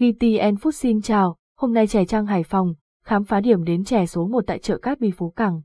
VTN Food xin chào, hôm nay chè trang Hải Phòng, khám phá điểm đến chè số 1 tại chợ Cát Bi Phú Cảng.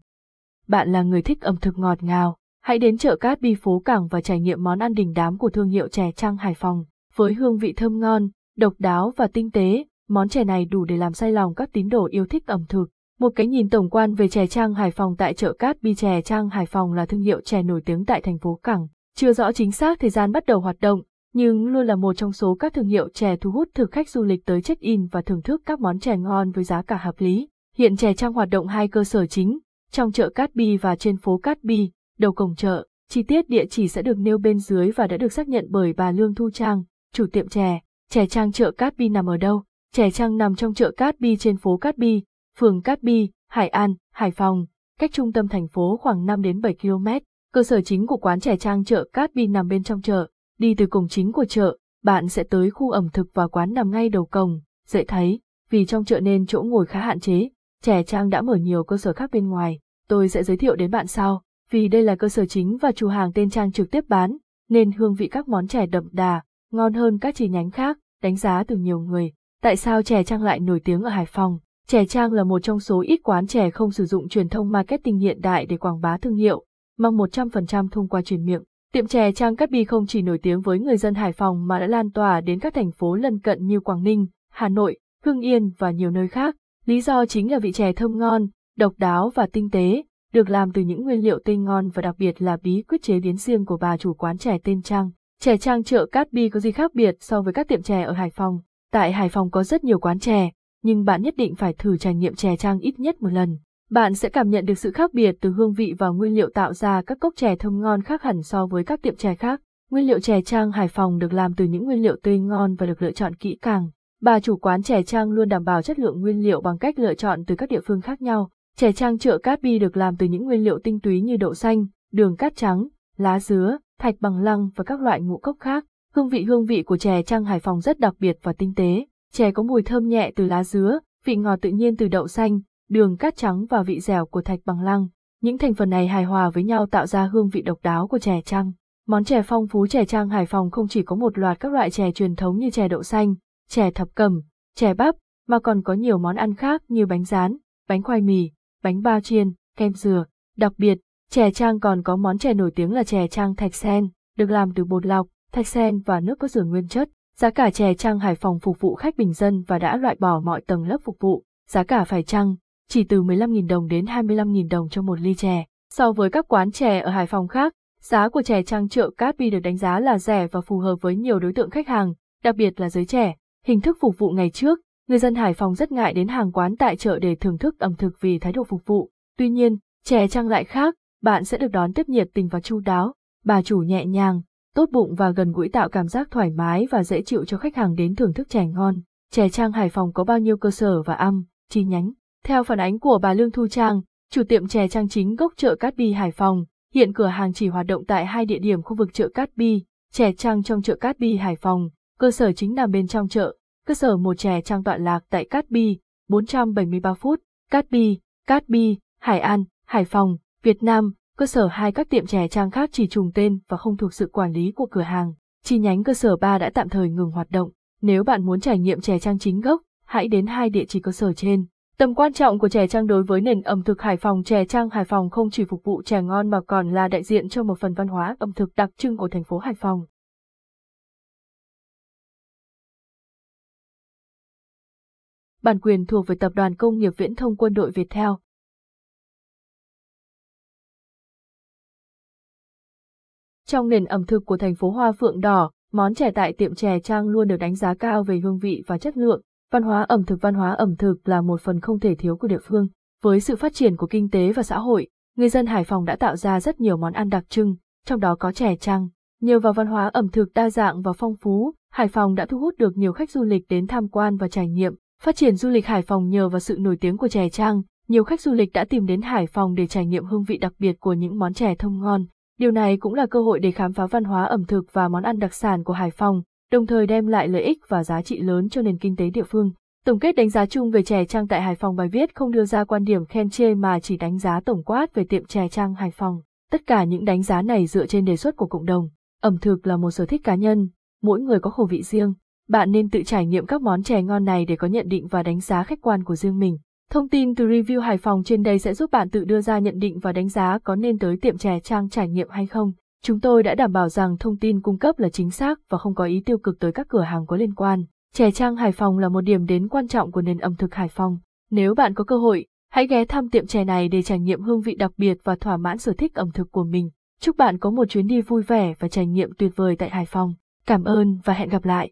Bạn là người thích ẩm thực ngọt ngào, hãy đến chợ Cát Bi Phú Cảng và trải nghiệm món ăn đình đám của thương hiệu chè trang Hải Phòng. Với hương vị thơm ngon, độc đáo và tinh tế, món chè này đủ để làm say lòng các tín đồ yêu thích ẩm thực. Một cái nhìn tổng quan về chè trang Hải Phòng tại chợ Cát Bi chè trang Hải Phòng là thương hiệu chè nổi tiếng tại thành phố Cảng. Chưa rõ chính xác thời gian bắt đầu hoạt động, nhưng luôn là một trong số các thương hiệu chè thu hút thực khách du lịch tới check-in và thưởng thức các món chè ngon với giá cả hợp lý. Hiện chè trang hoạt động hai cơ sở chính, trong chợ Cát Bi và trên phố Cát Bi, đầu cổng chợ. Chi tiết địa chỉ sẽ được nêu bên dưới và đã được xác nhận bởi bà Lương Thu Trang, chủ tiệm chè. Chè trang chợ Cát Bi nằm ở đâu? Chè trang nằm trong chợ Cát Bi trên phố Cát Bi, phường Cát Bi, Hải An, Hải Phòng, cách trung tâm thành phố khoảng 5 đến 7 km. Cơ sở chính của quán chè trang chợ Cát Bi nằm bên trong chợ. Đi từ cổng chính của chợ, bạn sẽ tới khu ẩm thực và quán nằm ngay đầu cổng, dễ thấy, vì trong chợ nên chỗ ngồi khá hạn chế, chè trang đã mở nhiều cơ sở khác bên ngoài, tôi sẽ giới thiệu đến bạn sau, vì đây là cơ sở chính và chủ hàng tên trang trực tiếp bán, nên hương vị các món chè đậm đà, ngon hơn các chi nhánh khác, đánh giá từ nhiều người. Tại sao chè trang lại nổi tiếng ở Hải Phòng? Chè trang là một trong số ít quán chè không sử dụng truyền thông marketing hiện đại để quảng bá thương hiệu, mà 100% thông qua truyền miệng. Tiệm chè Trang Cát Bi không chỉ nổi tiếng với người dân Hải Phòng mà đã lan tỏa đến các thành phố lân cận như Quảng Ninh, Hà Nội, Hưng Yên và nhiều nơi khác. Lý do chính là vị chè thơm ngon, độc đáo và tinh tế, được làm từ những nguyên liệu tươi ngon và đặc biệt là bí quyết chế biến riêng của bà chủ quán chè tên Trang. Chè Trang chợ Cát Bi có gì khác biệt so với các tiệm chè ở Hải Phòng? Tại Hải Phòng có rất nhiều quán chè, nhưng bạn nhất định phải thử trải nghiệm chè Trang ít nhất một lần. Bạn sẽ cảm nhận được sự khác biệt từ hương vị và nguyên liệu tạo ra các cốc chè thơm ngon khác hẳn so với các tiệm chè khác. Nguyên liệu chè trang Hải Phòng được làm từ những nguyên liệu tươi ngon và được lựa chọn kỹ càng. Bà chủ quán chè trang luôn đảm bảo chất lượng nguyên liệu bằng cách lựa chọn từ các địa phương khác nhau. Chè trang chợ Cát Bi được làm từ những nguyên liệu tinh túy như đậu xanh, đường cát trắng, lá dứa, thạch bằng lăng và các loại ngũ cốc khác. Hương vị hương vị của chè trang Hải Phòng rất đặc biệt và tinh tế. Chè có mùi thơm nhẹ từ lá dứa, vị ngọt tự nhiên từ đậu xanh, đường cát trắng và vị dẻo của thạch bằng lăng. Những thành phần này hài hòa với nhau tạo ra hương vị độc đáo của chè trăng. Món chè phong phú chè trăng Hải Phòng không chỉ có một loạt các loại chè truyền thống như chè đậu xanh, chè thập cẩm, chè bắp, mà còn có nhiều món ăn khác như bánh rán, bánh khoai mì, bánh bao chiên, kem dừa. Đặc biệt, chè trang còn có món chè nổi tiếng là chè trang thạch sen, được làm từ bột lọc, thạch sen và nước có dừa nguyên chất. Giá cả chè trang Hải Phòng phục vụ khách bình dân và đã loại bỏ mọi tầng lớp phục vụ. Giá cả phải chăng, chỉ từ 15.000 đồng đến 25.000 đồng cho một ly chè. So với các quán chè ở Hải Phòng khác, giá của chè trang chợ Cát Bi được đánh giá là rẻ và phù hợp với nhiều đối tượng khách hàng, đặc biệt là giới trẻ. Hình thức phục vụ ngày trước, người dân Hải Phòng rất ngại đến hàng quán tại chợ để thưởng thức ẩm thực vì thái độ phục vụ. Tuy nhiên, chè trang lại khác, bạn sẽ được đón tiếp nhiệt tình và chu đáo, bà chủ nhẹ nhàng, tốt bụng và gần gũi tạo cảm giác thoải mái và dễ chịu cho khách hàng đến thưởng thức chè ngon. Chè trang Hải Phòng có bao nhiêu cơ sở và âm, chi nhánh? Theo phản ánh của bà Lương Thu Trang, chủ tiệm chè trang chính gốc chợ Cát Bi Hải Phòng, hiện cửa hàng chỉ hoạt động tại hai địa điểm khu vực chợ Cát Bi, chè trang trong chợ Cát Bi Hải Phòng, cơ sở chính nằm bên trong chợ, cơ sở một chè trang tọa lạc tại Cát Bi, 473 phút, Cát Bi, Cát Bi, Hải An, Hải Phòng, Việt Nam, cơ sở hai các tiệm chè trang khác chỉ trùng tên và không thuộc sự quản lý của cửa hàng. Chi nhánh cơ sở 3 đã tạm thời ngừng hoạt động. Nếu bạn muốn trải nghiệm chè trang chính gốc, hãy đến hai địa chỉ cơ sở trên. Tầm quan trọng của chè trang đối với nền ẩm thực Hải Phòng chè trang Hải Phòng không chỉ phục vụ chè ngon mà còn là đại diện cho một phần văn hóa ẩm thực đặc trưng của thành phố Hải Phòng. Bản quyền thuộc về Tập đoàn Công nghiệp Viễn thông Quân đội Việt Theo. Trong nền ẩm thực của thành phố Hoa Phượng Đỏ, món chè tại tiệm chè trang luôn được đánh giá cao về hương vị và chất lượng, Văn hóa ẩm thực Văn hóa ẩm thực là một phần không thể thiếu của địa phương. Với sự phát triển của kinh tế và xã hội, người dân Hải Phòng đã tạo ra rất nhiều món ăn đặc trưng, trong đó có chè trăng. Nhờ vào văn hóa ẩm thực đa dạng và phong phú, Hải Phòng đã thu hút được nhiều khách du lịch đến tham quan và trải nghiệm. Phát triển du lịch Hải Phòng nhờ vào sự nổi tiếng của chè trăng, nhiều khách du lịch đã tìm đến Hải Phòng để trải nghiệm hương vị đặc biệt của những món chè thơm ngon. Điều này cũng là cơ hội để khám phá văn hóa ẩm thực và món ăn đặc sản của Hải Phòng, đồng thời đem lại lợi ích và giá trị lớn cho nền kinh tế địa phương. Tổng kết đánh giá chung về chè trang tại Hải Phòng bài viết không đưa ra quan điểm khen chê mà chỉ đánh giá tổng quát về tiệm chè trang Hải Phòng. Tất cả những đánh giá này dựa trên đề xuất của cộng đồng. Ẩm thực là một sở thích cá nhân, mỗi người có khẩu vị riêng. Bạn nên tự trải nghiệm các món chè ngon này để có nhận định và đánh giá khách quan của riêng mình. Thông tin từ review Hải Phòng trên đây sẽ giúp bạn tự đưa ra nhận định và đánh giá có nên tới tiệm chè trang trải nghiệm hay không. Chúng tôi đã đảm bảo rằng thông tin cung cấp là chính xác và không có ý tiêu cực tới các cửa hàng có liên quan. Chè trang Hải Phòng là một điểm đến quan trọng của nền ẩm thực Hải Phòng. Nếu bạn có cơ hội, hãy ghé thăm tiệm chè này để trải nghiệm hương vị đặc biệt và thỏa mãn sở thích ẩm thực của mình. Chúc bạn có một chuyến đi vui vẻ và trải nghiệm tuyệt vời tại Hải Phòng. Cảm ơn và hẹn gặp lại.